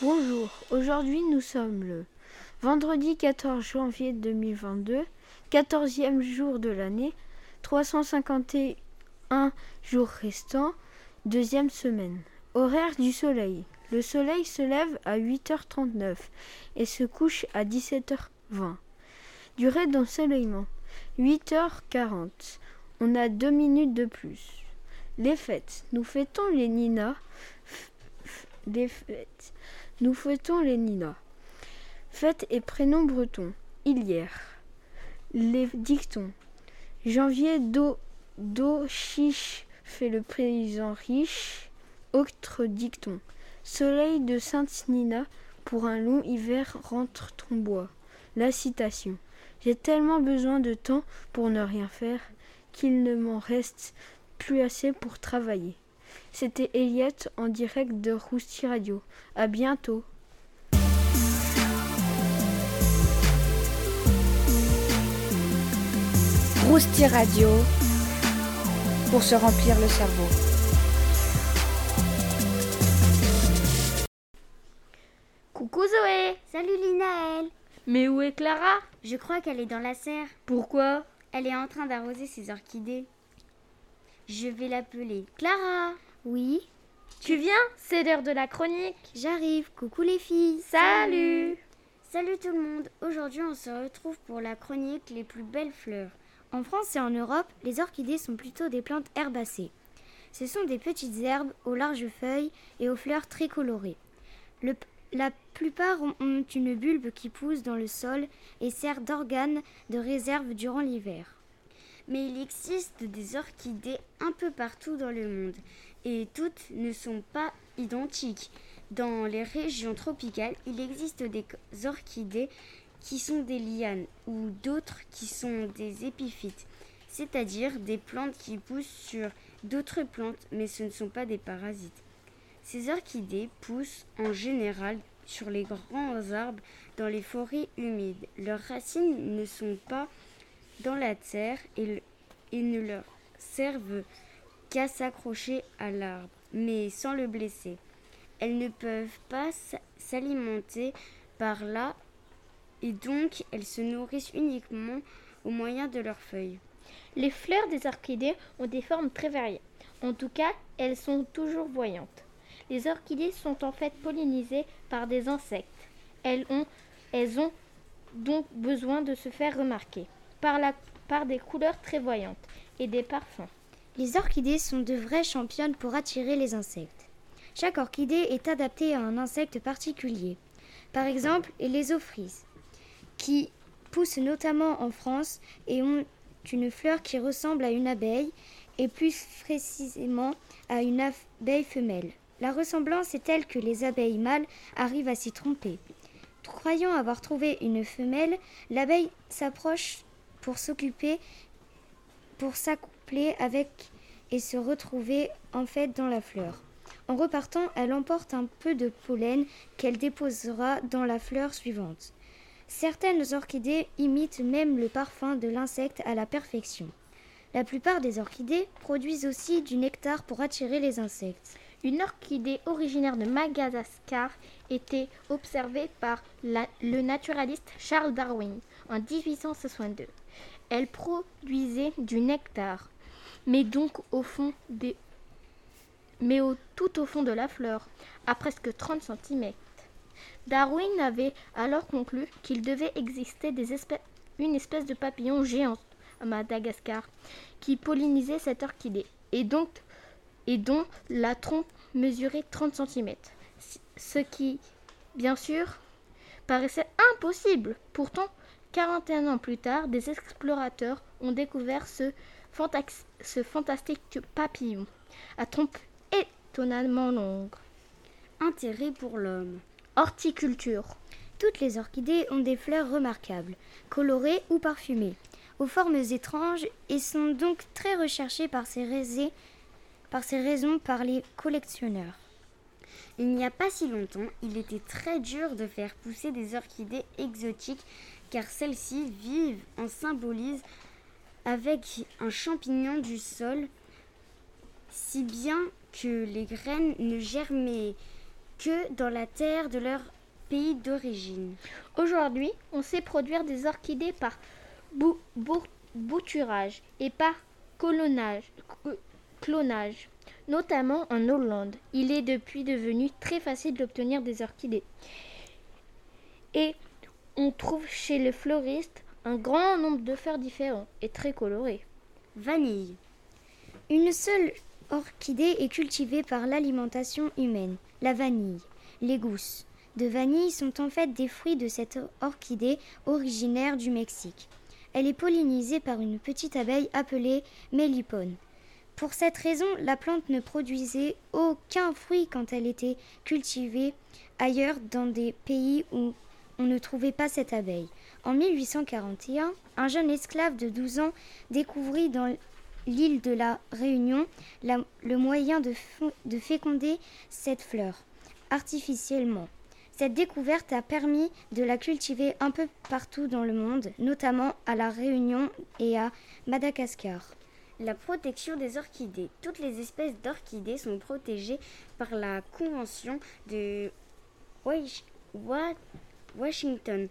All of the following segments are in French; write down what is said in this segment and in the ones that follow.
Bonjour, aujourd'hui nous sommes le vendredi 14 janvier 2022, 14e jour de l'année, 351 jours restants, deuxième semaine. Horaire du soleil. Le soleil se lève à 8h39 et se couche à 17h20. Durée d'ensoleillement 8h40. On a deux minutes de plus. Les fêtes. Nous fêtons les Nina. Les fêtes. Nous fêtons les Nina. Fête et prénom breton. Hier. Les dictons. Janvier do, do chiche fait le paysan riche. Autre dicton. Soleil de Sainte-Nina, pour un long hiver rentre ton bois. La citation. J'ai tellement besoin de temps pour ne rien faire qu'il ne m'en reste plus assez pour travailler. C'était Elliot en direct de Rousti Radio. À bientôt. Rousti Radio pour se remplir le cerveau. Coucou Zoé Salut Linaël Mais où est Clara? Je crois qu'elle est dans la serre. Pourquoi? Elle est en train d'arroser ses orchidées. Je vais l'appeler. Clara Oui Tu viens? C'est l'heure de la chronique. J'arrive. Coucou les filles. Salut Salut tout le monde. Aujourd'hui, on se retrouve pour la chronique Les plus belles fleurs. En France et en Europe, les orchidées sont plutôt des plantes herbacées. Ce sont des petites herbes aux larges feuilles et aux fleurs très colorées. Le, la plupart ont, une bulbe qui pousse dans le sol et sert d'organe de réserve durant l'hiver. Mais il existe des orchidées un peu partout dans le monde et toutes ne sont pas identiques. Dans les régions tropicales, il existe des orchidées qui sont des lianes ou d'autres qui sont des épiphytes, c'est-à-dire des plantes qui poussent sur d'autres plantes mais ce ne sont pas des parasites. Ces orchidées poussent en général sur les grands arbres dans les forêts humides. Leurs racines ne sont pas dans la terre et, ne leur servent qu'à s'accrocher à l'arbre, mais sans le blesser. Elles ne peuvent pas s'alimenter par là et donc elles se nourrissent uniquement au moyen de leurs feuilles. Les fleurs des orchidées ont des formes très variées. En tout cas, elles sont toujours voyantes. Les orchidées sont en fait pollinisées par des insectes. Elles ont, donc besoin de se faire remarquer par, des couleurs très voyantes et des parfums. Les orchidées sont de vraies championnes pour attirer les insectes. Chaque orchidée est adaptée à un insecte particulier. Par exemple, les ophrys, qui poussent notamment en France et ont une fleur qui ressemble à une abeille et plus précisément à une abeille femelle. La ressemblance est telle que les abeilles mâles arrivent à s'y tromper. Croyant avoir trouvé une femelle, l'abeille s'approche pour s'occuper, pour s'accoupler avec et se retrouver en fait dans la fleur. En repartant, elle emporte un peu de pollen qu'elle déposera dans la fleur suivante. Certaines orchidées imitent même le parfum de l'insecte à la perfection. La plupart des orchidées produisent aussi du nectar pour attirer les insectes. Une orchidée originaire de Madagascar était observée par le naturaliste Charles Darwin en 1862. Elle produisait du nectar, mais donc au fond des mais au, tout au fond de la fleur, à presque 30 cm. Darwin avait alors conclu qu'il devait exister une espèce de papillon géant à Madagascar qui pollinisait cette orchidée et, donc, et dont la trompe mesurait 30 cm. Ce qui, bien sûr, paraissait impossible. Pourtant, 41 ans plus tard, des explorateurs ont découvert ce, ce fantastique papillon à trompe étonnamment longue. Intérêt pour l'homme. Horticulture. Toutes les orchidées ont des fleurs remarquables, colorées ou parfumées, aux formes étranges et sont donc très recherchées par ces, raisons par, ces raisons par les collectionneurs. Il n'y a pas si longtemps, il était très dur de faire pousser des orchidées exotiques car celles-ci vivent en symbolise avec un champignon du sol, si bien que les graines ne germaient que dans la terre de leur pays d'origine. Aujourd'hui, on sait produire des orchidées par bouturage et par clonage, notamment en Hollande. Il est depuis devenu très facile d'obtenir des orchidées. Et on trouve chez les fleuristes un grand nombre de fleurs différents et très colorées. Vanille. Une seule orchidée est cultivée par l'alimentation humaine, la vanille. Les gousses de vanille sont en fait des fruits de cette orchidée originaire du Mexique. Elle est pollinisée par une petite abeille appelée mélipone. Pour cette raison, la plante ne produisait aucun fruit quand elle était cultivée ailleurs dans des pays où on ne trouvait pas cette abeille. En 1841, un jeune esclave de 12 ans découvrit dans l'île de la Réunion le moyen de, de féconder cette fleur artificiellement. Cette découverte a permis de la cultiver un peu partout dans le monde, notamment à la Réunion et à Madagascar. La protection des orchidées. Toutes les espèces d'orchidées sont protégées par la Convention de Washington.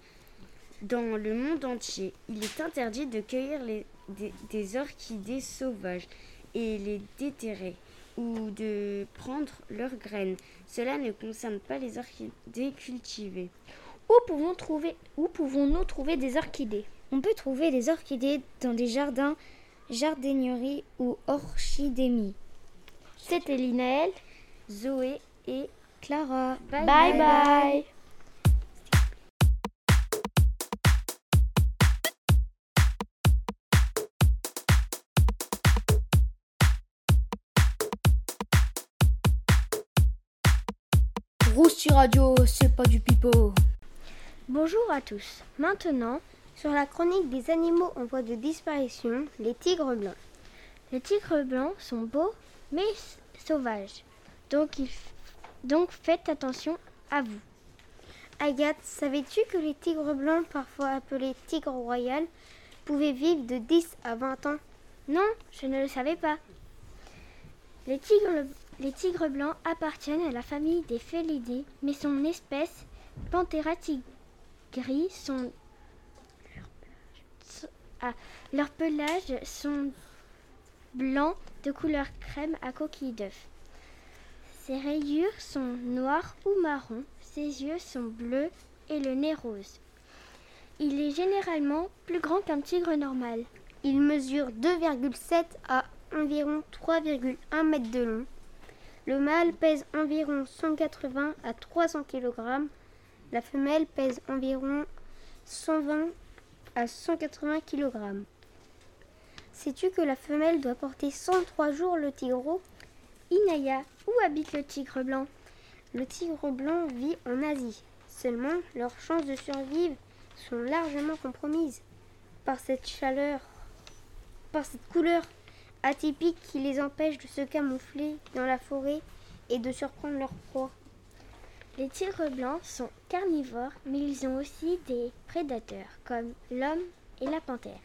Dans le monde entier, il est interdit de cueillir des, orchidées sauvages et les déterrer ou de prendre leurs graines. Cela ne concerne pas les orchidées cultivées. Où pouvons-nous trouver, pouvons trouver des orchidées? On peut trouver des orchidées dans des jardins jardinières ou orchidémies. C'était Linaël, Zoé et Clara. bye. bye. bye. Rousti Radio, c'est pas du pipeau. Bonjour à tous. Maintenant, sur la chronique des animaux en voie de disparition, les tigres blancs. Les tigres blancs sont beaux, mais sauvages. Donc, faites attention à vous. Agathe, savais-tu que les tigres blancs, parfois appelés tigres royales, pouvaient vivre de 10 à 20 ans? Non, je ne le savais pas. Les tigres, les tigres blancs appartiennent à la famille des félidés, mais son espèce, Panthera tigris, sont leurs pelages sont blancs de couleur crème à coquille d'œuf. Ses rayures sont noires ou marron, ses yeux sont bleus et le nez rose. Il est généralement plus grand qu'un tigre normal. Il mesure 2,7 à environ 3,1 mètres de long. Le mâle pèse environ 180 à 300 kg. La femelle pèse environ 120 à 180 kg. Sais-tu que la femelle doit porter 103 jours le tigre Inaya, où habite le tigre blanc? Le tigre blanc vit en Asie. Seulement, leurs chances de survivre sont largement compromises par cette chaleur, par cette couleur atypiques qui les empêchent de se camoufler dans la forêt et de surprendre leur proie. Les tigres blancs sont carnivores, mais ils ont aussi des prédateurs, comme l'homme et la panthère.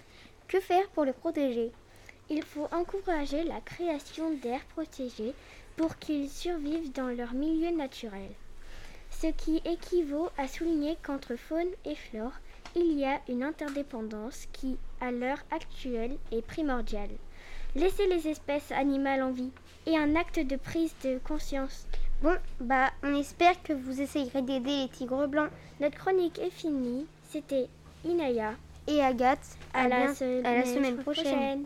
Que faire pour les protéger? Il faut encourager la création d'aires protégées pour qu'ils survivent dans leur milieu naturel. Ce qui équivaut à souligner qu'entre faune et flore, il y a une interdépendance qui, à l'heure actuelle, est primordiale. Laissez les espèces animales en vie et un acte de prise de conscience. Bon, bah, on espère que vous essayerez d'aider les tigres blancs. Notre chronique est finie. C'était Inaya et Agathe. À, la, semaine, prochaine.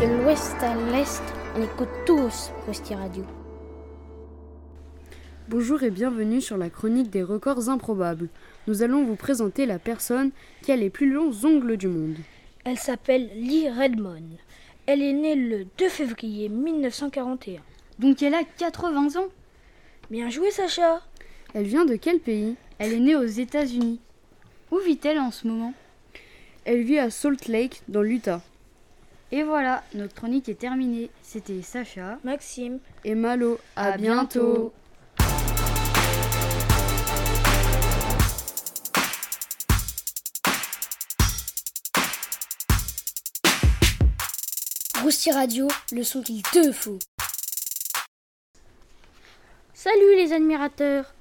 De l'ouest à l'est, on écoute tous Rusty Radio. Bonjour et bienvenue sur la chronique des records improbables. Nous allons vous présenter la personne qui a les plus longs ongles du monde. Elle s'appelle Lee Redmond. Elle est née le 2 février 1941. Donc elle a 80 ans Bien joué Sacha Elle vient de quel pays? Elle est née aux États-Unis. Où vit-elle en ce moment? Elle vit à Salt Lake, dans l'Utah. Et voilà, notre chronique est terminée. C'était Sacha. Maxime. Et Malo, à, bientôt. Radio, le son qu'il te faut. Salut les admirateurs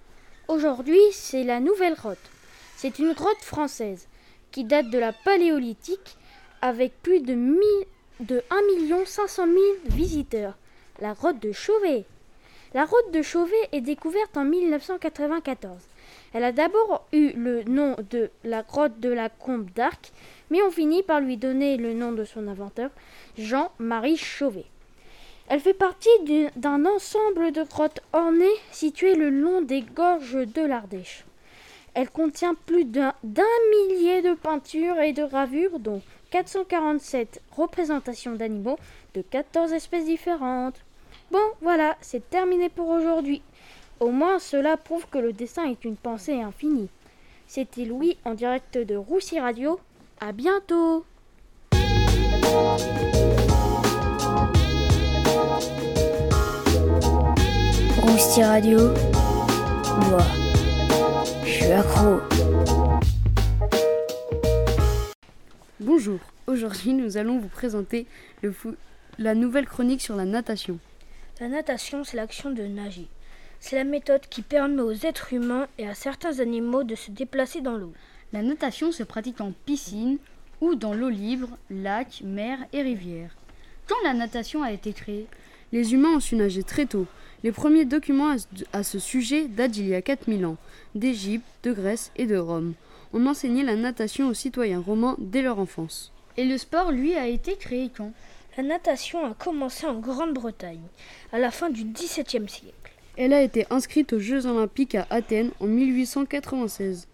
Aujourd'hui, c'est la nouvelle grotte. C'est une grotte française qui date de la Paléolithique avec plus de, de 1 500 000 visiteurs. La grotte de Chauvet. La grotte de Chauvet est découverte en 1994. Elle a d'abord eu le nom de la grotte de la Combe d'Arc, mais on finit par lui donner le nom de son inventeur, Jean-Marie Chauvet. Elle fait partie d'un ensemble de grottes ornées situées le long des gorges de l'Ardèche. Elle contient plus d'un millier de peintures et de gravures, dont 447 représentations d'animaux de 14 espèces différentes. Bon, voilà, c'est terminé pour aujourd'hui. Au moins, cela prouve que le dessin est une pensée infinie. C'était Louis en direct de Roussy Radio. À bientôt! Rousti Radio, moi, je suis accro. Bonjour, aujourd'hui nous allons vous présenter le la nouvelle chronique sur la natation. La natation, c'est l'action de nager. C'est la méthode qui permet aux êtres humains et à certains animaux de se déplacer dans l'eau. La natation se pratique en piscine ou dans l'eau libre, lac, mer et rivière. Quand la natation a été créée Les humains ont su nager très tôt. Les premiers documents à ce sujet datent d'il y a 4000 ans, d'Égypte, de Grèce et de Rome. On enseignait la natation aux citoyens romains dès leur enfance. Et le sport, lui, a été créé quand? La natation a commencé en Grande-Bretagne, à la fin du XVIIe siècle. Elle a été inscrite aux Jeux olympiques à Athènes en 1896.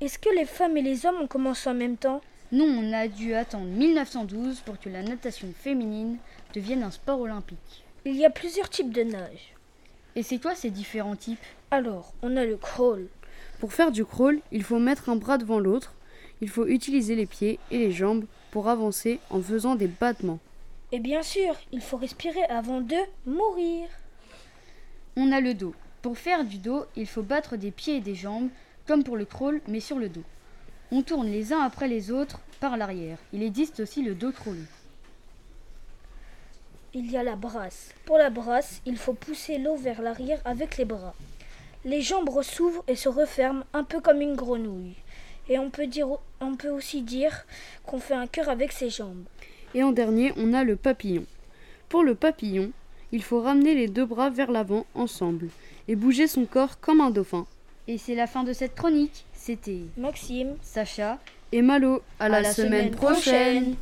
Est-ce que les femmes et les hommes ont commencé en même temps? Non, on a dû attendre 1912 pour que la natation féminine devienne un sport olympique. Il y a plusieurs types de nage. Et c'est quoi ces différents types? Alors, on a le crawl. Pour faire du crawl, il faut mettre un bras devant l'autre. Il faut utiliser les pieds et les jambes pour avancer en faisant des battements. Et bien sûr, il faut respirer avant de mourir. On a le dos. Pour faire du dos, il faut battre des pieds et des jambes, comme pour le crawl, mais sur le dos. On tourne les uns après les autres par l'arrière. Il existe aussi le dos crawl il y a la brasse. Pour la brasse, il faut pousser l'eau vers l'arrière avec les bras. Les jambes s'ouvrent et se referment un peu comme une grenouille. Et on peut, dire, on peut aussi dire qu'on fait un cœur avec ses jambes. Et en dernier, on a le papillon. Pour le papillon, il faut ramener les deux bras vers l'avant ensemble et bouger son corps comme un dauphin. Et c'est la fin de cette chronique. C'était Maxime, Sacha et Malo. À, la, semaine, prochaine.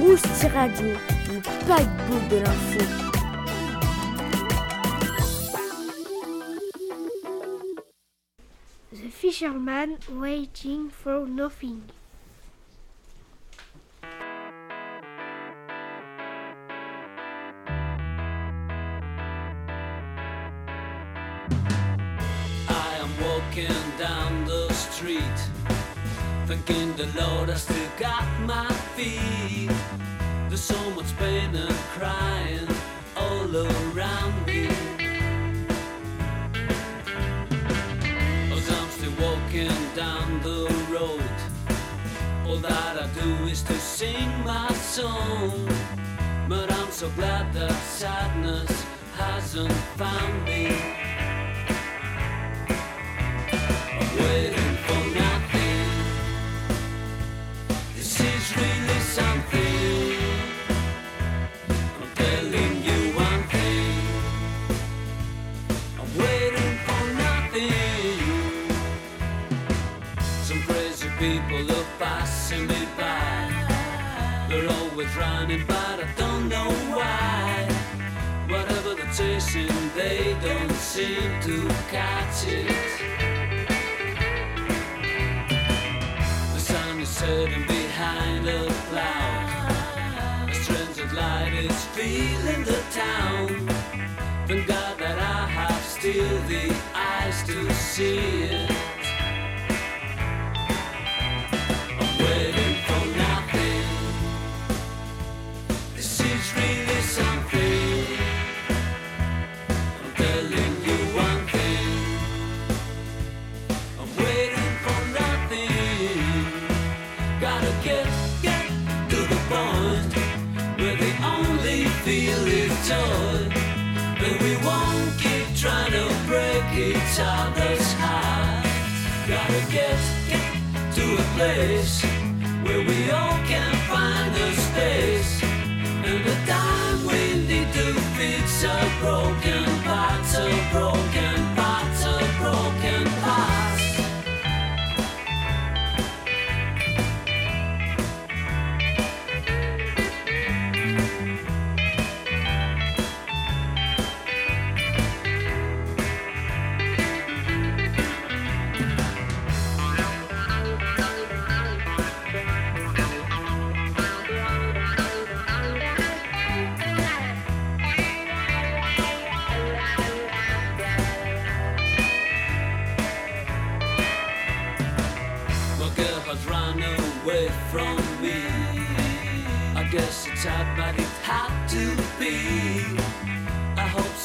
Rousti Radio, le paquebot de l'info. The fisherman waiting for nothing. Lord I still got my feet. There's so much pain and crying all around me. As I'm still walking down the road, all that I do is to sing my song. But I'm so glad that sadness hasn't found me. Running, but I don't know why. Whatever they're chasing, they don't seem to catch it. The sun is setting behind a cloud. A strange light is filling the town. Thank God that I have still the eyes to see. see it. Place where we all can find a space. And the time we need to fix our broken parts, broken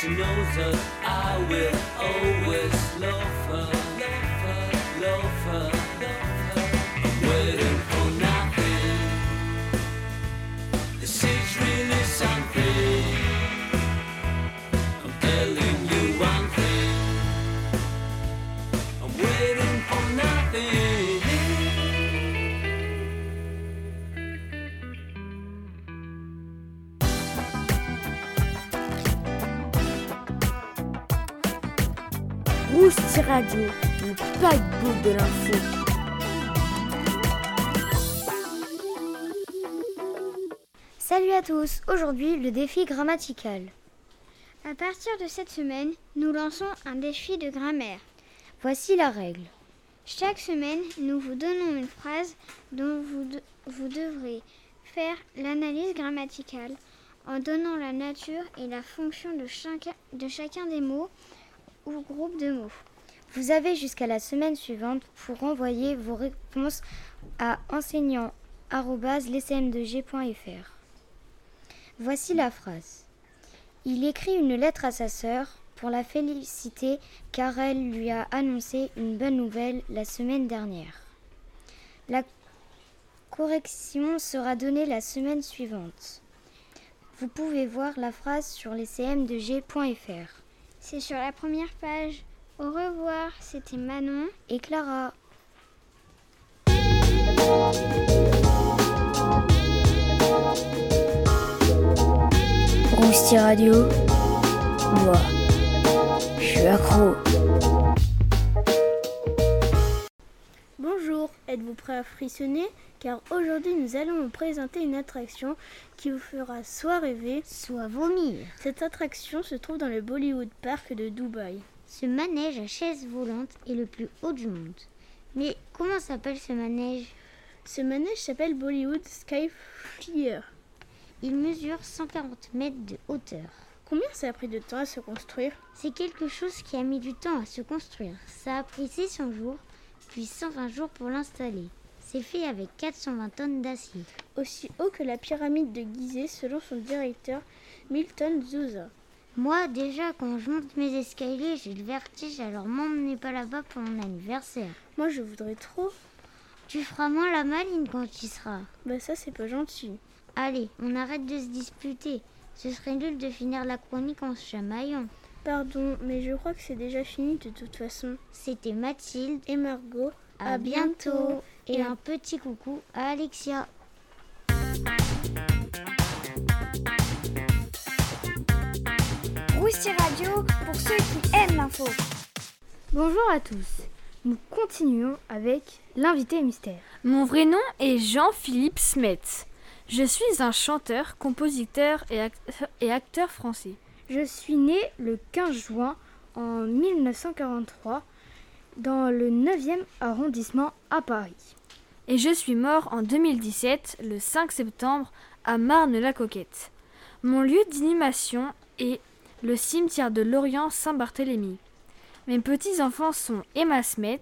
she knows that I will always love Salut à tous, aujourd'hui le défi grammatical. À partir de cette semaine, nous lançons un défi de grammaire. Voici la règle. Chaque semaine, nous vous donnons une phrase dont vous, de- vous devrez faire l'analyse grammaticale en donnant la nature et la fonction de de chacun des mots ou groupes de mots. Vous avez jusqu'à la semaine suivante pour envoyer vos réponses à enseignant.lescm2g.fr. Voici la phrase. Il écrit une lettre à sa sœur pour la féliciter car elle lui a annoncé une bonne nouvelle la semaine dernière. La correction sera donnée la semaine suivante. Vous pouvez voir la phrase sur lescm2g.fr. C'est sur la première page. Au revoir, c'était Manon et Clara. Rousti Radio, moi, je suis accro. Bonjour, êtes-vous prêt à frissonner? Car aujourd'hui nous allons vous présenter une attraction qui vous fera soit rêver, Soit vomir. Cette attraction se trouve dans le Bollywood Park de Dubaï. Ce manège à chaise volante est le plus haut du monde. Mais comment s'appelle ce manège? Ce manège s'appelle Bollywood Sky Flyer. Il mesure 140 mètres de hauteur. Combien ça a pris de temps à se construire? C'est quelque chose qui a mis du temps à se construire. Ça a pris 600 jours, puis 120 jours pour l'installer. C'est fait avec 420 tonnes d'acier. Aussi haut que la pyramide de Gizeh selon son directeur Milton Zouza. Moi, déjà, quand je monte mes escaliers, j'ai le vertige, alors m'emmenez pas là-bas pour mon anniversaire. Moi je voudrais trop. Tu feras moins la maline quand tu seras. Bah ça c'est pas gentil. Allez, on arrête de se disputer. Ce serait nul de finir la chronique en se chamaillant. Pardon, mais je crois que c'est déjà fini de toute façon. C'était Mathilde. Et Margot, À, bientôt. Et un petit coucou à Alexia. Radio pour ceux qui aiment l'info. Bonjour à tous. Nous continuons avec l'invité mystère. Mon vrai nom est Jean-Philippe Smet. Je suis un chanteur, compositeur et, act- et acteur français. Je suis né le 15 juin en 1943 dans le 9e arrondissement à Paris. Et je suis mort en 2017, le 5 septembre, à Marne-la-Coquette. Mon lieu d'inhumation est le cimetière de Lorient-Saint-Barthélemy. Mes petits-enfants sont Emma Smet,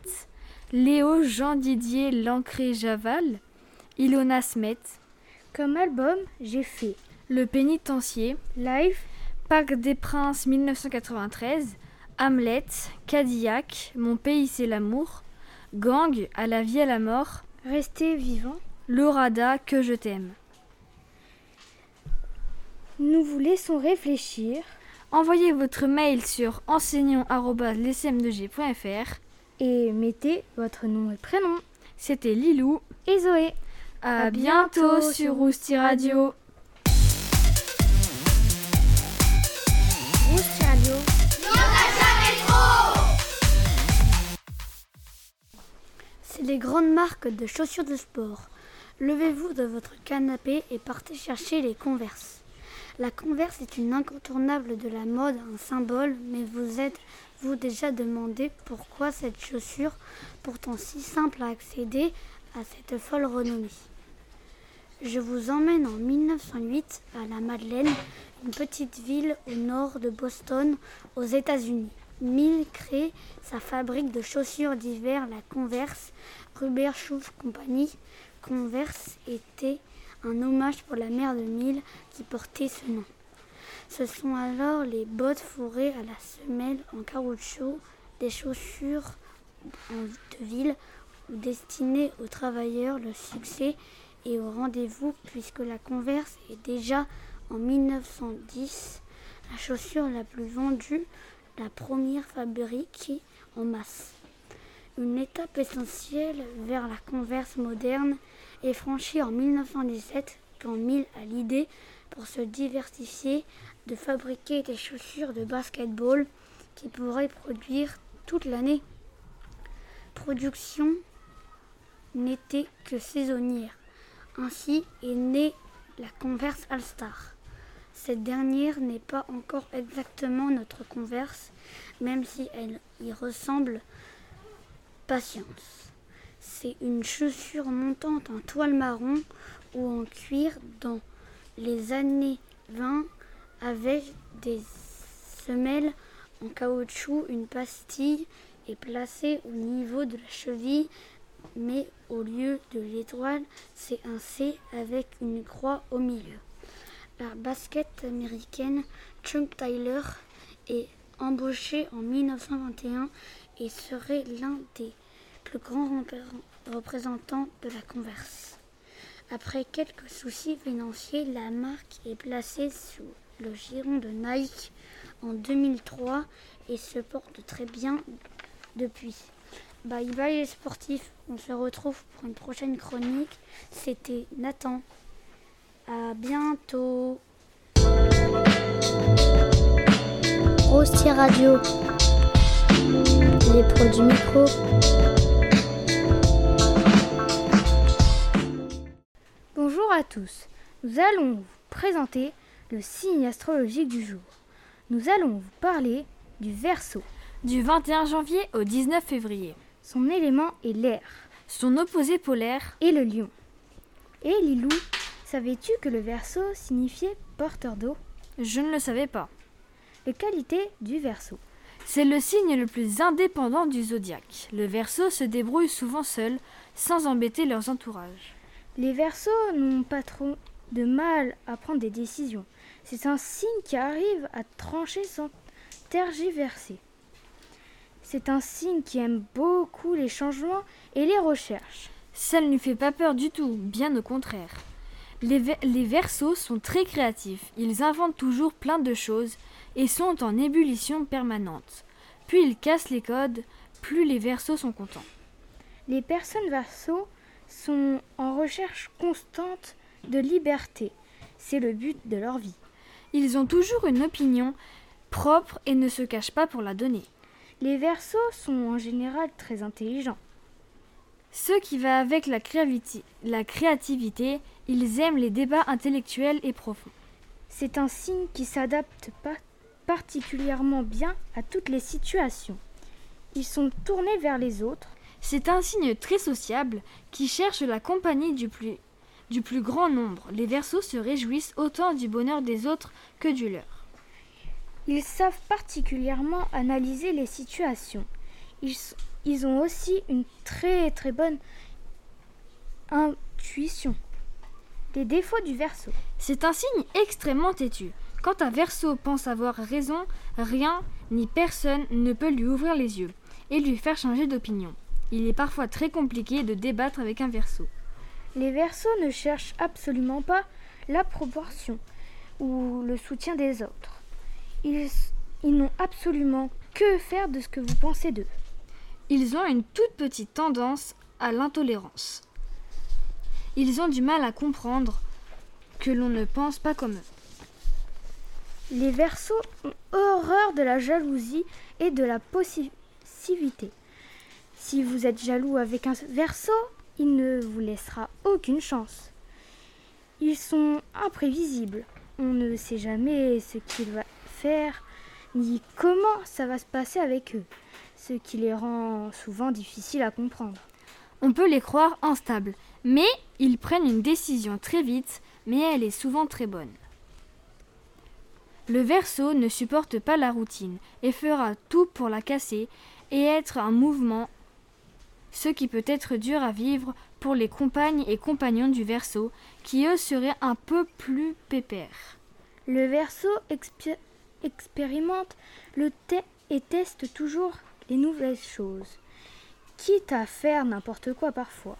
Léo Jean-Didier Lancré-Javal, Ilona Smet. Comme album, j'ai fait Le Pénitencier, Live, Parc des Princes 1993, Hamlet, Cadillac, Mon pays c'est l'amour, Gang, À la vie à la mort, Rester vivant. Lorada, Que je t'aime. Nous vous laissons réfléchir. Envoyez votre mail sur enseignant.lescm2g.fr et mettez votre nom et prénom. C'était Lilou et Zoé. À, bientôt, sur Rousti Radio. Rousti Radio. C'est les grandes marques de chaussures de sport. Levez-vous de votre canapé et partez chercher les Converse. La Converse est une incontournable de la mode, un symbole, mais vous êtes-vous déjà demandé pourquoi cette chaussure, pourtant si simple à accéder, a cette folle renommée Je vous emmène en 1908 à la Madeleine, une petite ville au nord de Boston, aux États-Unis. Mill crée sa fabrique de chaussures d'hiver, la Converse, Rubber Shoes Company. Converse était un hommage pour la mère de Mill qui portait ce nom. Ce sont alors les bottes fourrées à la semelle en caoutchouc, des chaussures de ville destinées aux travailleurs. Le succès est au rendez-vous puisque la Converse est déjà en 1910 la chaussure la plus vendue, la première fabriquée en masse. Une étape essentielle vers la Converse moderne est franchie en 1917 quand Mill a l'idée, pour se diversifier, de fabriquer des chaussures de basketball qui pourraient produire toute l'année. Production n'était que saisonnière. Ainsi est née la Converse All-Star. Cette dernière n'est pas encore exactement notre Converse, même si elle y ressemble. Patience. C'est une chaussure montante en toile marron ou en cuir dans les années 20 avec des semelles en caoutchouc. Une pastille est placée au niveau de la cheville, mais au lieu de l'étoile, c'est un C avec une croix au milieu. La basket américaine Chuck Tyler est embauchée en 1921 et serait l'un des plus grands représentants de la Converse. Après quelques soucis financiers, la marque est placée sous le giron de Nike en 2003 et se porte très bien depuis. Bye bye les sportifs, on se retrouve pour une prochaine chronique. C'était Nathan. À bientôt. Rosti Radio. Les pros du micro. À tous. Nous allons vous présenter le signe astrologique du jour. Nous allons vous parler du Verseau. Du 21 janvier au 19 février. Son élément est l'air. Son opposé polaire est le lion. Et Lilou, savais-tu que le Verseau signifiait porteur d'eau? Je ne le savais pas. Les qualités du Verseau. C'est le signe le plus indépendant du zodiaque. Le Verseau se débrouille souvent seul, sans embêter leurs entourages. Les Verseaux n'ont pas trop de mal à prendre des décisions. C'est un signe qui arrive à trancher sans tergiverser. C'est un signe qui aime beaucoup les changements et les recherches. Ça ne lui fait pas peur du tout, bien au contraire. Les, les Verseaux sont très créatifs, ils inventent toujours plein de choses et sont en ébullition permanente. Puis ils cassent les codes, plus les Verseaux sont contents. Les personnes Verseaux sont en recherche constante de liberté. C'est le but de leur vie. Ils ont toujours une opinion propre et ne se cachent pas pour la donner. Les Verseaux sont en général très intelligents. Ce qui va avec la, créativité, la créativité, ils aiment les débats intellectuels et profonds. C'est un signe qui s'adapte pas particulièrement bien à toutes les situations. Ils sont tournés vers les autres. C'est un signe très sociable qui cherche la compagnie du plus, du plus grand nombre. Les Verseaux se réjouissent autant du bonheur des autres que du leur. Ils savent particulièrement analyser les situations. Ils, ils ont aussi une très très bonne intuition. Les défauts du verso. C'est un signe extrêmement têtu. Quand un verso pense avoir raison, rien ni personne ne peut lui ouvrir les yeux et lui faire changer d'opinion. Il est parfois très compliqué de débattre avec un verso. Les versos ne cherchent absolument pas la proportion ou le soutien des autres. Ils, ils n'ont absolument que faire de ce que vous pensez d'eux. Ils ont une toute petite tendance à l'intolérance. Ils ont du mal à comprendre que l'on ne pense pas comme eux. Les versos ont horreur de la jalousie et de la possessivité. Si vous êtes jaloux avec un verso, il ne vous laissera aucune chance. Ils sont imprévisibles. On ne sait jamais ce qu'il va faire ni comment ça va se passer avec eux, ce qui les rend souvent difficiles à comprendre. On peut les croire instables, mais ils prennent une décision très vite, mais elle est souvent très bonne. Le verso ne supporte pas la routine et fera tout pour la casser et être un mouvement, ce qui peut être dur à vivre pour les compagnes et compagnons du verso, qui eux seraient un peu plus pépères. Le verso expérimente le et teste toujours les nouvelles choses, quitte à faire n'importe quoi parfois.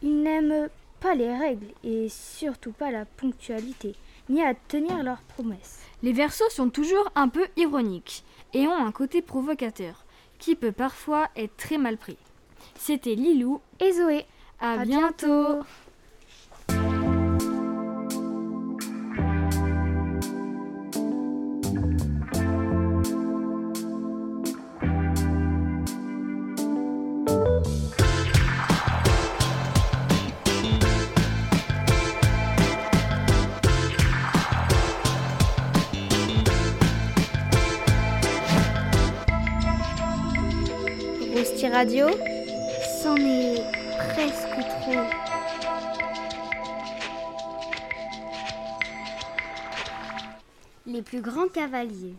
Ils n'aiment pas les règles et surtout pas la ponctualité, ni à tenir leurs promesses. Les versos sont toujours un peu ironiques et ont un côté provocateur, qui peut parfois être très mal pris. C'était Lilou et Zoé. À, à bientôt. Rosti Radio, est presque trop. Les plus grands cavaliers.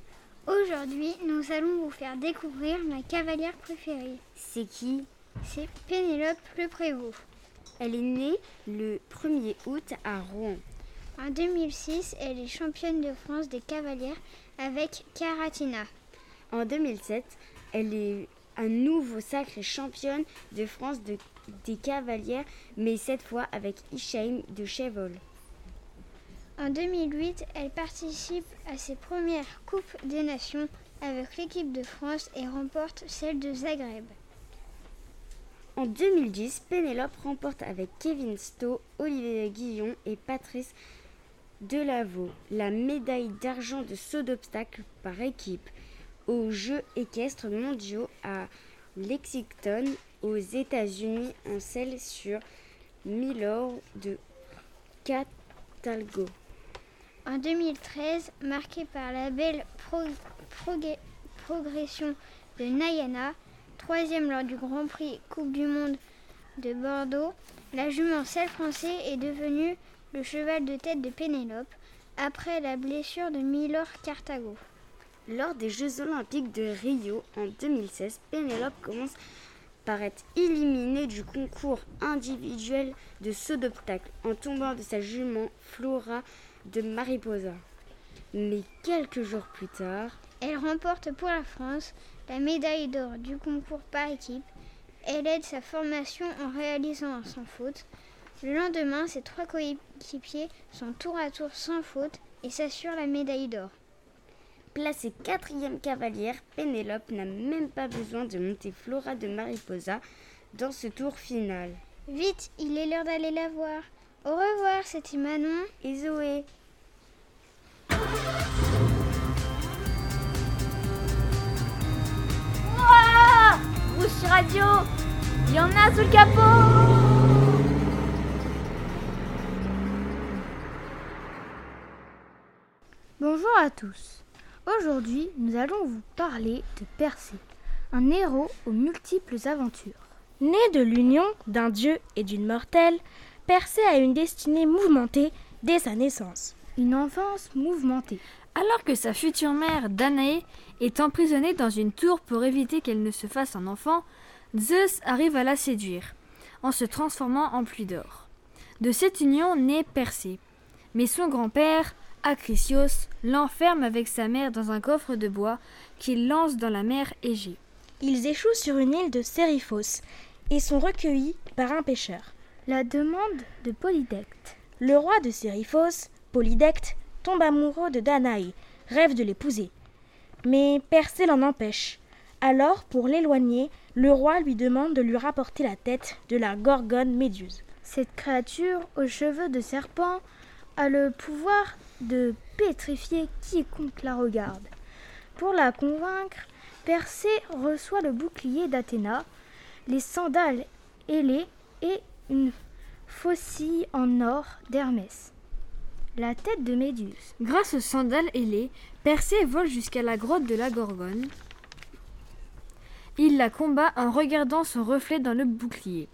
Aujourd'hui, nous allons vous faire découvrir ma cavalière préférée. C'est qui? C'est Pénélope Le Prévost. Elle est née le 1er août à Rouen. En 2006, elle est championne de France des cavalières avec Caratina. En 2007, elle est à nouveau sacrée championne de France de, des cavalières, mais cette fois avec Ishaim de Chevol. En 2008, elle participe à ses premières Coupes des Nations avec l'équipe de France et remporte celle de Zagreb. En 2010, Pénélope remporte avec Kevin Stowe, Olivier Guillon et Patrice Delaveau la médaille d'argent de saut d'obstacle par équipe aux Jeux équestres mondiaux à Lexington, aux États-Unis, en selle sur Milor de Catalgo. En 2013, marquée par la belle pro progression de Nayana, troisième lors du Grand Prix Coupe du Monde de Bordeaux, la jument selle français est devenue le cheval de tête de Pénélope après la blessure de Milor Cartago. Lors des Jeux olympiques de Rio en 2016, Pénélope commence par être éliminée du concours individuel de saut d'obstacle en tombant de sa jument Flora de Mariposa. Mais quelques jours plus tard, elle remporte pour la France la médaille d'or du concours par équipe. Elle aide sa formation en réalisant un sans faute. Le lendemain, ses trois coéquipiers sont tour à tour sans faute et s'assurent la médaille d'or. Placée quatrième cavalière, Pénélope n'a même pas besoin de monter Flora de Mariposa dans ce tour final. Vite, il est l'heure d'aller la voir. Au revoir, c'était Manon et Zoé. Ouah Rouge Radio Il y en a sous le capot Bonjour à tous. Aujourd'hui, nous allons vous parler de Persée, un héros aux multiples aventures. Né de l'union d'un dieu et d'une mortelle, Persée a une destinée mouvementée dès sa naissance. Une enfance mouvementée. Alors que sa future mère, Danae, est emprisonnée dans une tour pour éviter qu'elle ne se fasse un enfant, Zeus arrive à la séduire, en se transformant en pluie d'or. De cette union naît Persée. Mais son grand-père, Acrisios, l'enferme avec sa mère dans un coffre de bois qu'il lance dans la mer Égée. Ils échouent sur une île de Sériphos et sont recueillis par un pêcheur. La demande de Polydecte. Le roi de Sériphos, Polydecte, tombe amoureux de Danae, rêve de l'épouser. Mais Persée l'en empêche. Alors, pour l'éloigner, le roi lui demande de lui rapporter la tête de la gorgone Méduse. Cette créature aux cheveux de serpent a le pouvoir de pétrifier quiconque la regarde. Pour la convaincre, Persée reçoit le bouclier d'Athéna, les sandales ailées et une faucille en or d'Hermès. La tête de Méduse. Grâce aux sandales ailées, Persée vole jusqu'à la grotte de la Gorgone. Il la combat en regardant son reflet dans le bouclier.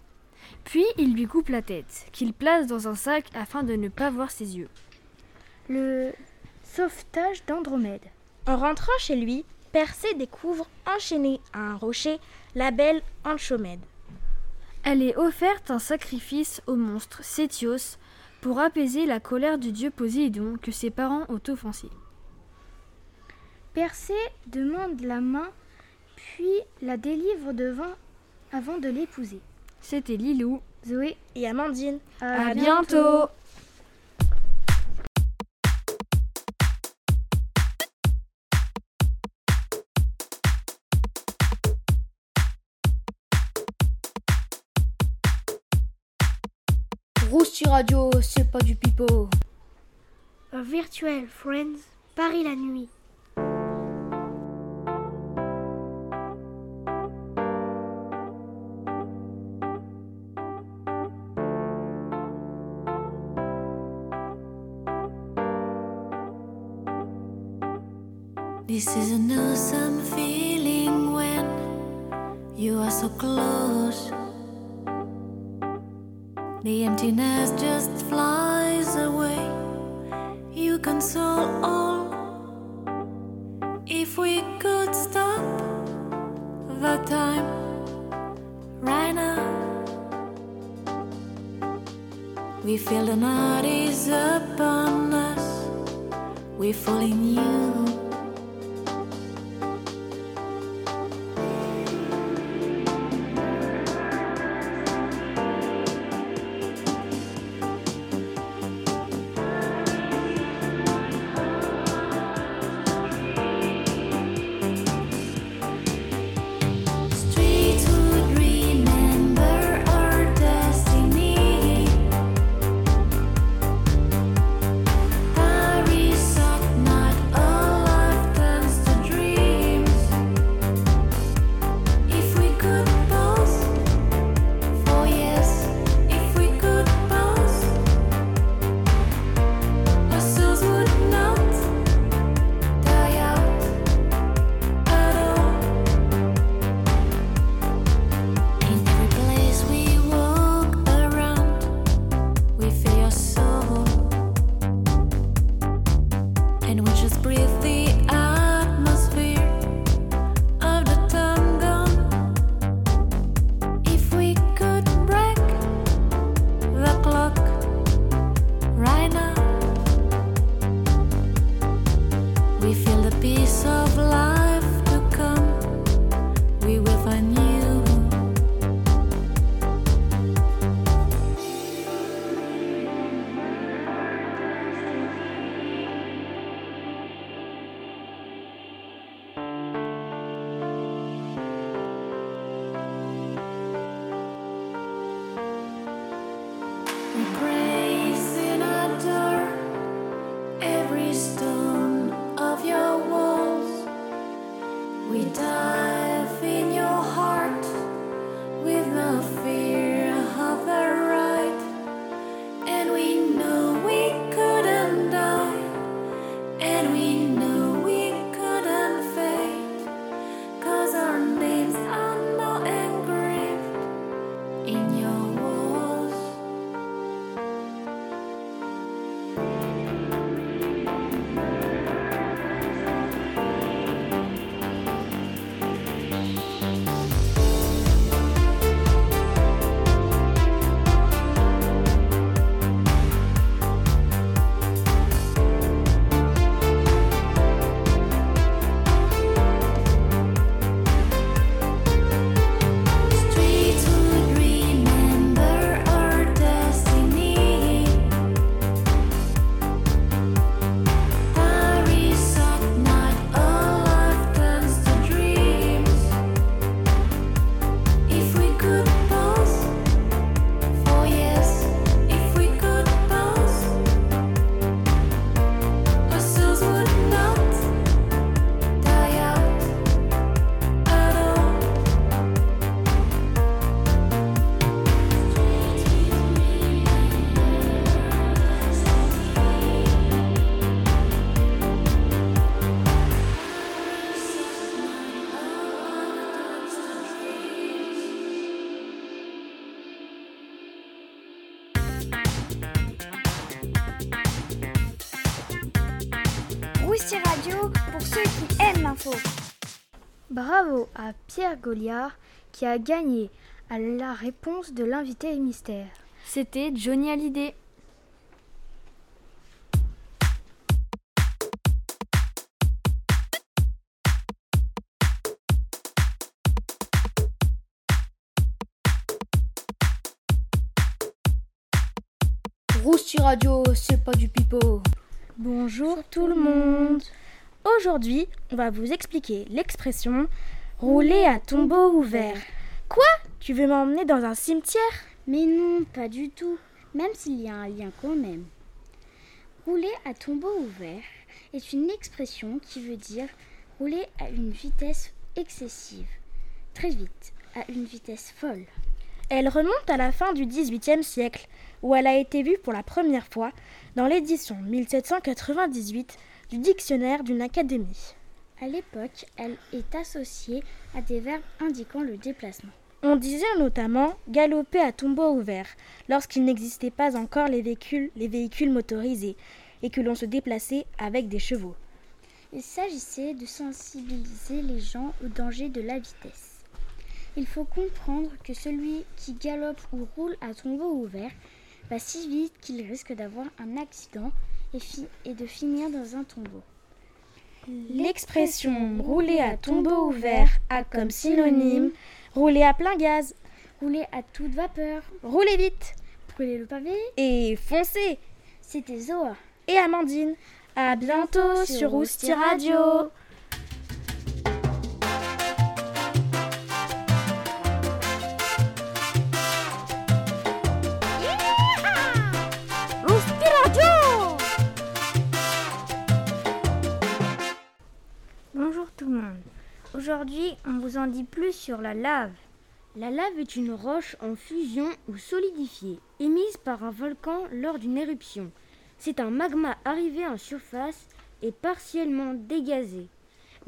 Puis il lui coupe la tête, qu'il place dans un sac afin de ne pas voir ses yeux. Le sauvetage d'Andromède. En rentrant chez lui, Persée découvre enchaînée à un rocher la belle Anchomède. Elle est offerte en sacrifice au monstre Sétios pour apaiser la colère du dieu Poséidon que ses parents ont offensé. Persée demande la main, puis la délivre devant avant de l'épouser. C'était Lilou, Zoé et Amandine. À, à bientôt. Rousti Radio, c'est pas du pipeau. A Virtual Friends, Paris la nuit. This is an awesome Rousti Radio pour ceux qui aiment l'info. Bravo à Pierre Goliard qui a gagné à la réponse de l'invité mystère. C'était Johnny Hallyday. Rousti Radio, c'est pas du pipeau. Bonjour tout le monde. Aujourd'hui, on va vous expliquer l'expression rouler à tombeau ouvert. Quoi? Tu veux m'emmener dans un cimetière? Mais non, pas du tout, même s'il y a un lien quand même. Rouler à tombeau ouvert est une expression qui veut dire rouler à une vitesse excessive, très vite, à une vitesse folle. Elle remonte à la fin du XVIIIe siècle, où elle a été vue pour la première fois dans l'édition 1798 du dictionnaire d'une académie. À l'époque, elle est associée à des verbes indiquant le déplacement. On disait notamment galoper à tombeau ouvert lorsqu'il n'existait pas encore les véhicules, les véhicules motorisés et que l'on se déplaçait avec des chevaux. Il s'agissait de sensibiliser les gens au danger de la vitesse. Il faut comprendre que celui qui galope ou roule à tombeau ouvert va si vite qu'il risque d'avoir un accident et, et, de finir dans un tombeau. L'expression rouler à tombeau ouvert a comme synonyme rouler à plein gaz, rouler à toute vapeur, rouler vite, brûler le pavé et foncer. C'était Zoa et Amandine. À bientôt sur Rousti Radio. Aujourd'hui, on vous en dit plus sur la lave. La lave est une roche en fusion ou solidifiée, émise par un volcan lors d'une éruption. C'est un magma arrivé en surface et partiellement dégazé.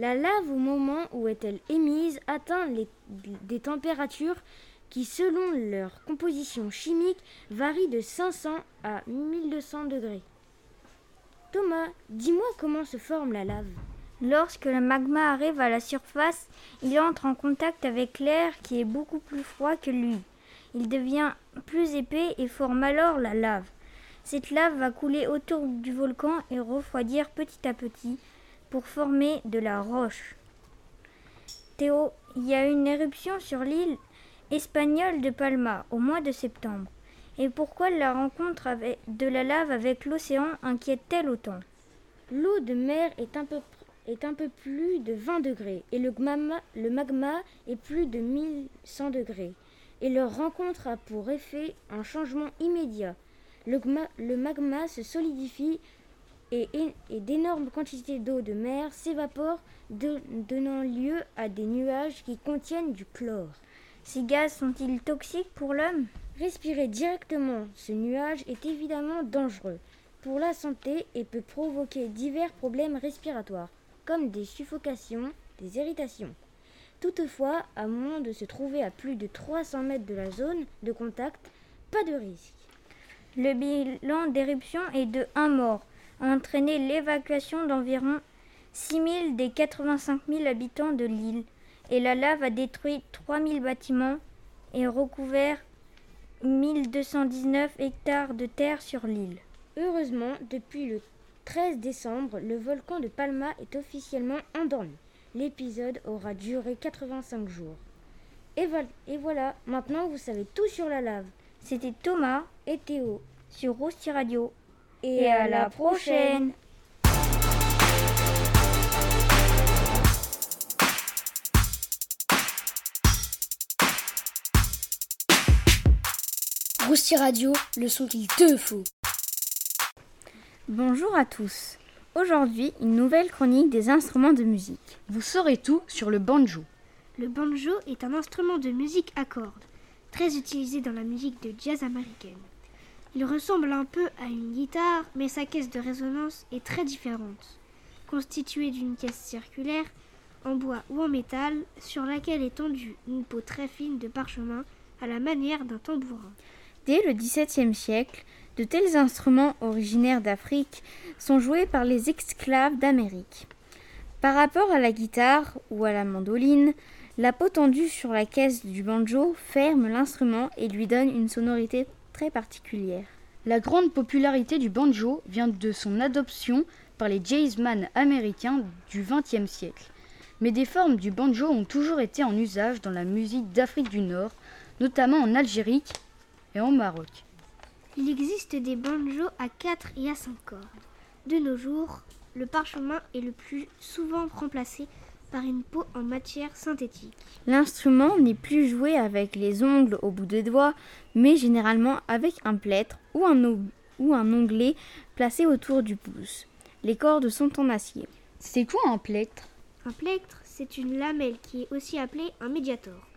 La lave, au moment où est-elle émise, atteint des températures qui, selon leur composition chimique, varient de 500 à 1200 degrés. Thomas, dis-moi comment se forme la lave. Lorsque le magma arrive à la surface, il entre en contact avec l'air qui est beaucoup plus froid que lui. Il devient plus épais et forme alors la lave. Cette lave va couler autour du volcan et refroidir petit à petit pour former de la roche. Théo, il y a une éruption sur l'île espagnole de Palma au mois de septembre. Et pourquoi la rencontre de la lave avec l'océan inquiète-t-elle autant? L'eau de mer est un peu est un peu plus de 20 degrés et le magma, le magma est plus de 1100 degrés. Et leur rencontre a pour effet un changement immédiat. Le, le magma se solidifie et, et, d'énormes quantités d'eau de mer s'évaporent, donnant lieu à des nuages qui contiennent du chlore. Ces gaz sont-ils toxiques pour l'homme? Respirer directement ce nuage est évidemment dangereux pour la santé et peut provoquer divers problèmes respiratoires comme des suffocations, des irritations. Toutefois, à moins de se trouver à plus de 300 mètres de la zone de contact, pas de risque. Le bilan d'éruption est de 1 mort, a entraîné l'évacuation d'environ 6 000 des 85 000 habitants de l'île, et la lave a détruit 3 000 bâtiments et recouvert 1219 hectares de terre sur l'île. Heureusement, depuis le 13 décembre, le volcan de Palma est officiellement endormi. L'épisode aura duré 85 jours. Et, vo et, voilà, maintenant vous savez tout sur la lave. C'était Thomas et Théo sur Rousti Radio. Et, et à, à, la prochaine. Rousti Radio, le son qu'il te faut. Bonjour à tous. Aujourd'hui, une nouvelle chronique des instruments de musique. Vous saurez tout sur le banjo. Le banjo est un instrument de musique à cordes, très utilisé dans la musique de jazz américaine. Il ressemble un peu à une guitare, mais sa caisse de résonance est très différente. Constituée d'une caisse circulaire, en bois ou en métal, sur laquelle est tendue une peau très fine de parchemin à la manière d'un tambourin. Dès le XVIIe siècle, De tels instruments originaires d'Afrique sont joués par les esclaves d'Amérique. Par rapport à la guitare ou à la mandoline, la peau tendue sur la caisse du banjo ferme l'instrument et lui donne une sonorité très particulière. La grande popularité du banjo vient de son adoption par les jazzmen américains du XXe siècle. Mais des formes du banjo ont toujours été en usage dans la musique d'Afrique du Nord, notamment en Algérie et en Maroc. Il existe des banjos à 4 et à 5 cordes. De nos jours, le parchemin est le plus souvent remplacé par une peau en matière synthétique. L'instrument n'est plus joué avec les ongles au bout des doigts, mais généralement avec un plâtre ou un, ou un onglet placé autour du pouce. Les cordes sont en acier. C'est quoi un plectre Un plectre, c'est une lamelle qui est aussi appelée un médiator.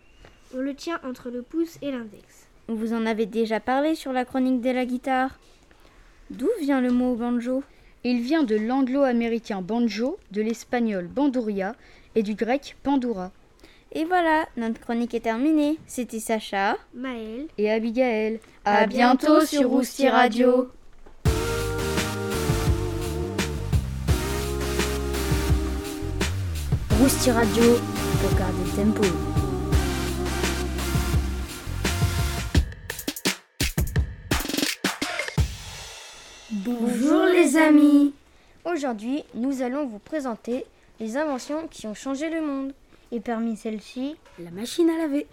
On le tient entre le pouce et l'index. On vous en avait déjà parlé sur la chronique de la guitare. D'où vient le mot banjo? Il vient de l'anglo-américain banjo, de l'espagnol bandouria et du grec pandoura. Et voilà, notre chronique est terminée. C'était Sacha, Maël et Abigail. À, bientôt sur Rousti Radio. Rousti Radio pour garder le tempo. Bonjour les amis Aujourd'hui, nous allons vous présenter les inventions qui ont changé le monde. Et parmi celles-ci, la machine à laver.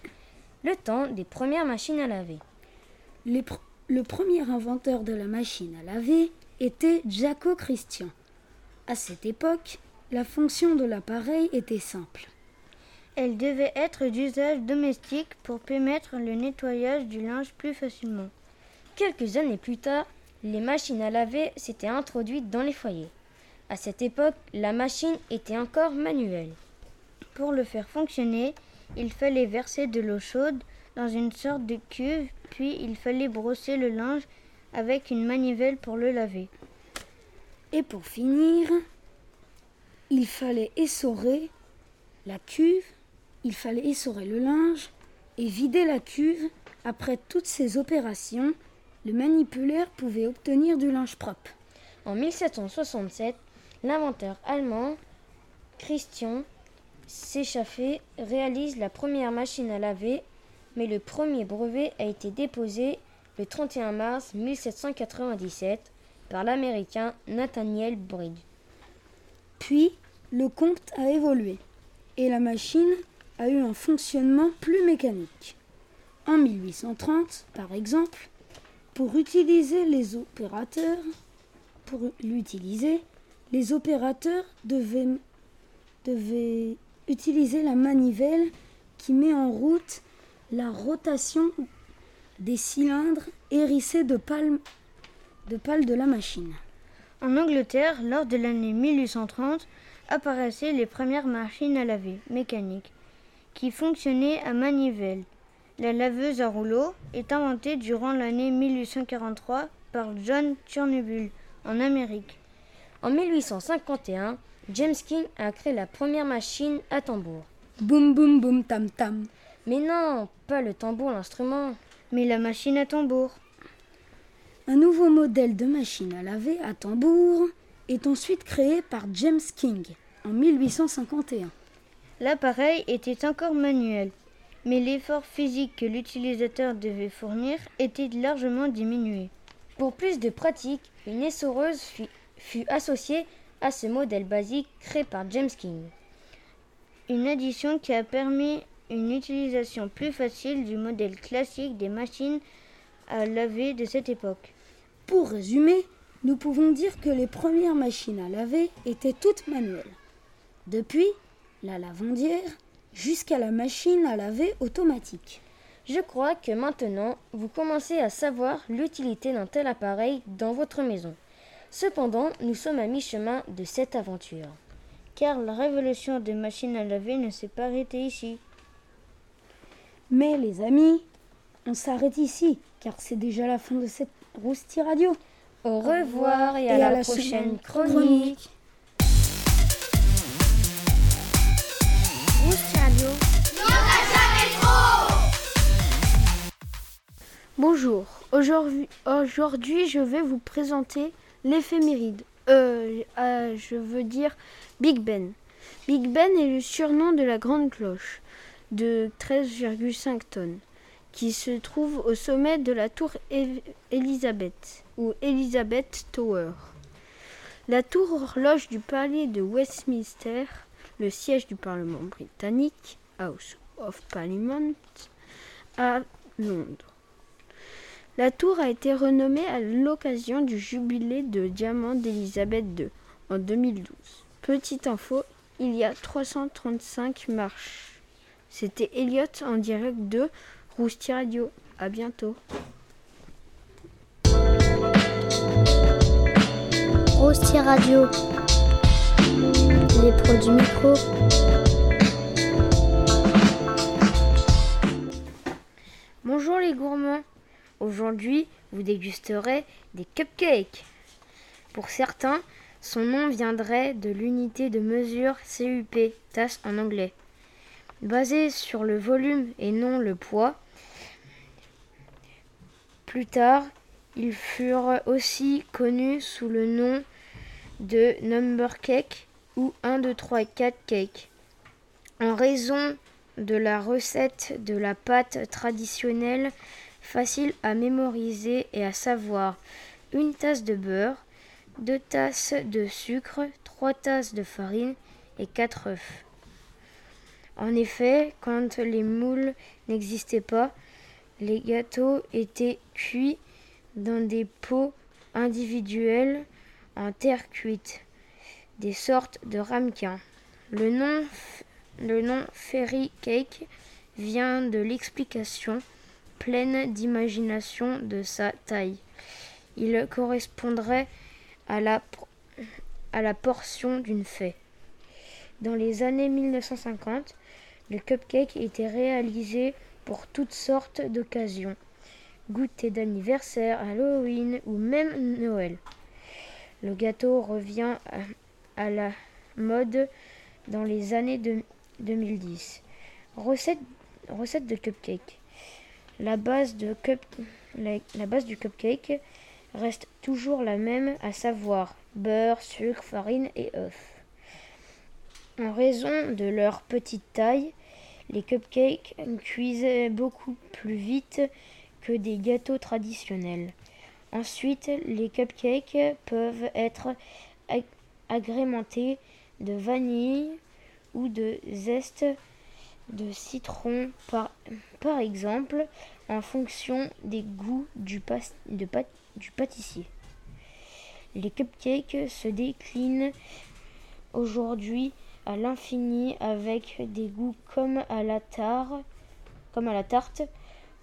Le temps des premières machines à laver. Pr le premier inventeur de la machine à laver était Jaco Christian. À cette époque, la fonction de l'appareil était simple. Elle devait être d'usage domestique pour permettre le nettoyage du linge plus facilement. Quelques années plus tard, les machines à laver s'étaient introduites dans les foyers. À cette époque, la machine était encore manuelle. Pour le faire fonctionner, il fallait verser de l'eau chaude dans une sorte de cuve, puis il fallait brosser le linge avec une manivelle pour le laver. Et pour finir, il fallait essorer la cuve, il fallait essorer le linge et vider la cuve. Après toutes ces opérations, le manipulaire pouvait obtenir du linge propre. En 1767, l'inventeur allemand Christian Séchaffé réalise la première machine à laver, mais le premier brevet a été déposé le 31 mars 1797 par l'américain Nathaniel Briggs. Puis, le compte a évolué et la machine a eu un fonctionnement plus mécanique. En 1830, par exemple, pour utiliser les opérateurs, pour l'utiliser, les opérateurs devaient, utiliser la manivelle qui met en route la rotation des cylindres hérissés de de, pales de la machine. En Angleterre, lors de l'année 1830, apparaissaient les premières machines à laver mécaniques qui fonctionnaient à manivelle. La laveuse à rouleau est inventée durant l'année 1843 par John Turnbull en Amérique. En 1851, James King a créé la première machine à tambour. Boum boum boum tam tam. Mais non, pas le tambour, l'instrument. Mais la machine à tambour. Un nouveau modèle de machine à laver à tambour est ensuite créé par James King en 1851. L'appareil était encore manuel, mais l'effort physique que l'utilisateur devait fournir était largement diminué. Pour plus de pratique, une essoreuse fut, fut associée à ce modèle basique créé par James King. Une addition qui a permis une utilisation plus facile du modèle classique des machines à laver de cette époque. Pour résumer, nous pouvons dire que les premières machines à laver étaient toutes manuelles. Depuis la lavandière jusqu'à la machine à laver automatique. Je crois que maintenant, vous commencez à savoir l'utilité d'un tel appareil dans votre maison. Cependant, nous sommes à mi-chemin de cette aventure. Car la révolution des machines à laver ne s'est pas arrêtée ici. Mais les amis, on s'arrête ici, car c'est déjà la fin de cette Rousti Radio. Au revoir et à, la, prochaine chronique. Bonjour, aujourd'hui, aujourd'hui je vais vous présenter l'éphéméride. Euh, euh, je veux dire Big Ben. Big Ben est le surnom de la grande cloche de 13,5 tonnes qui se trouve au sommet de la tour Elizabeth ou Elizabeth Tower. La tour horloge du palais de Westminster, le siège du Parlement britannique, House of Parliament, à Londres. La tour a été renommée à l'occasion du jubilé de diamant d'Elisabeth II en 2012. Petite info, il y a 335 marches. C'était Elliot en direct de Rousti Radio. À bientôt. Rousti Radio. Les produits micro. Bonjour les gourmands. Aujourd'hui, vous dégusterez des cupcakes. Pour certains, son nom viendrait de l'unité de mesure CUP, tasse en anglais. Basé sur le volume et non le poids, plus tard, ils furent aussi connus sous le nom de number cake ou 1, 2, 3 et 4 cake. En raison de la recette de la pâte traditionnelle facile à mémoriser et à savoir une tasse de beurre, deux tasses de sucre, trois tasses de farine et quatre œufs. En effet, quand les moules n'existaient pas, les gâteaux étaient cuits dans des pots individuels en terre cuite, des sortes de ramequins. Le nom, fairy cake vient de l'explication pleine d'imagination de sa taille. Il correspondrait à la, à portion d'une fée. Dans les années 1950, le cupcake était réalisé pour toutes sortes d'occasions, goûter d'anniversaire, Halloween ou même Noël. Le gâteau revient à, la mode dans les années 2010. Recette, recette de cupcake. La base, de la, base du cupcake reste toujours la même, à savoir beurre, sucre, farine et œufs. En raison de leur petite taille, les cupcakes cuisent beaucoup plus vite que des gâteaux traditionnels. Ensuite, les cupcakes peuvent être agrémentés de vanille ou de zeste de citron par, exemple en fonction des goûts du, du pâtissier. Les cupcakes se déclinent aujourd'hui à l'infini avec des goûts comme à la tarte, comme à la tarte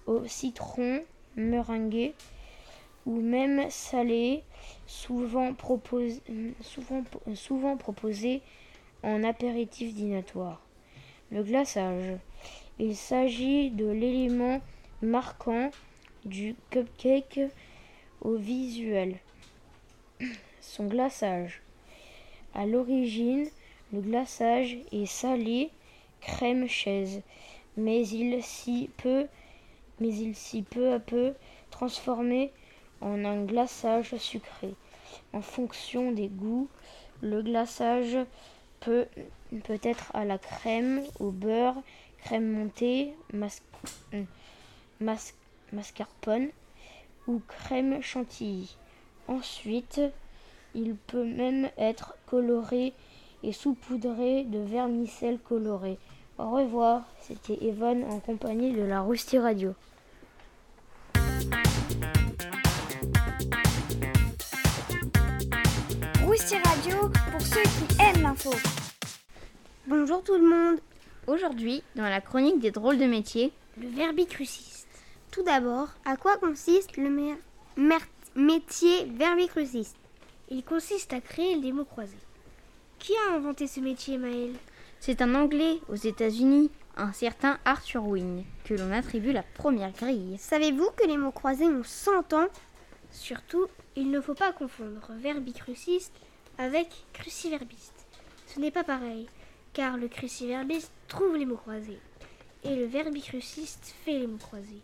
au citron meringué ou même salé, souvent, proposé, souvent, souvent en apéritif dînatoire. Le glaçage. Il s'agit de l'élément marquant du cupcake au visuel. Son glaçage. À l'origine, le glaçage est salé, crème chaise, mais il s'y peut, mais il s'y peu à peu transformé en un glaçage sucré. En fonction des goûts, le glaçage peut, peut être à la crème, au beurre, crème montée, euh, mascarpone ou crème chantilly. Ensuite, il peut même être coloré et saupoudré de vermicelle coloré. Au revoir, c'était Evan en compagnie de la Rusty Radio. L'info. Bonjour tout le monde. Aujourd'hui, dans la chronique des drôles de métiers, le verbicruciste. Tout d'abord, à quoi consiste le métier verbicruciste? Il consiste à créer des mots croisés. Qui a inventé ce métier, Maël C'est un Anglais aux États-Unis, un certain Arthur Wynne, que l'on attribue la première grille. Savez-vous que les mots croisés ont 100 ans? Surtout, il ne faut pas confondre verbicruciste avec cruciverbiste. Ce n'est pas pareil, car le cruciverbiste trouve les mots croisés et le verbicruciste fait les mots croisés.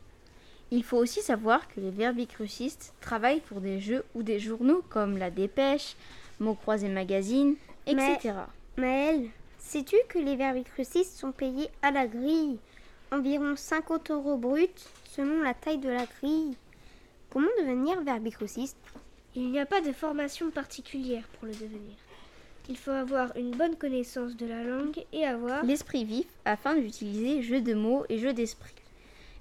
Il faut aussi savoir que les verbicrucistes travaillent pour des jeux ou des journaux comme La Dépêche, Mots croisés Magazine, etc. Maëlle, sais-tu que les verbicrucistes sont payés à la grille? Environ 50 euros bruts selon la taille de la grille. Comment devenir verbicruciste? Il n'y a pas de formation particulière pour le devenir. Il faut avoir une bonne connaissance de la langue et avoir l'esprit vif afin d'utiliser jeux de mots et jeux d'esprit.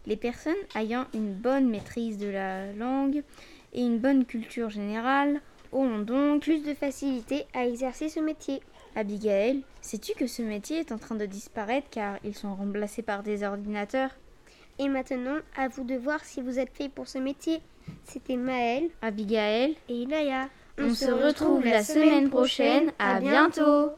Les personnes ayant une bonne maîtrise de la langue et une bonne culture générale auront donc plus de facilité à exercer ce métier. Abigail, sais-tu que ce métier est en train de disparaître car ils sont remplacés par des ordinateurs? Et maintenant, à vous de voir si vous êtes fait pour ce métier. C'était Maëlle, Abigail? et Inaya. On, se retrouve la semaine prochaine. À bientôt.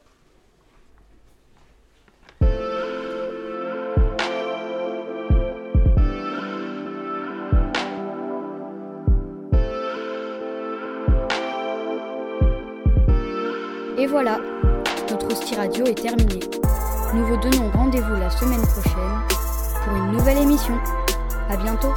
Et voilà, notre hostie radio est terminée. Nous vous donnons rendez-vous la semaine prochaine pour une nouvelle émission. À bientôt.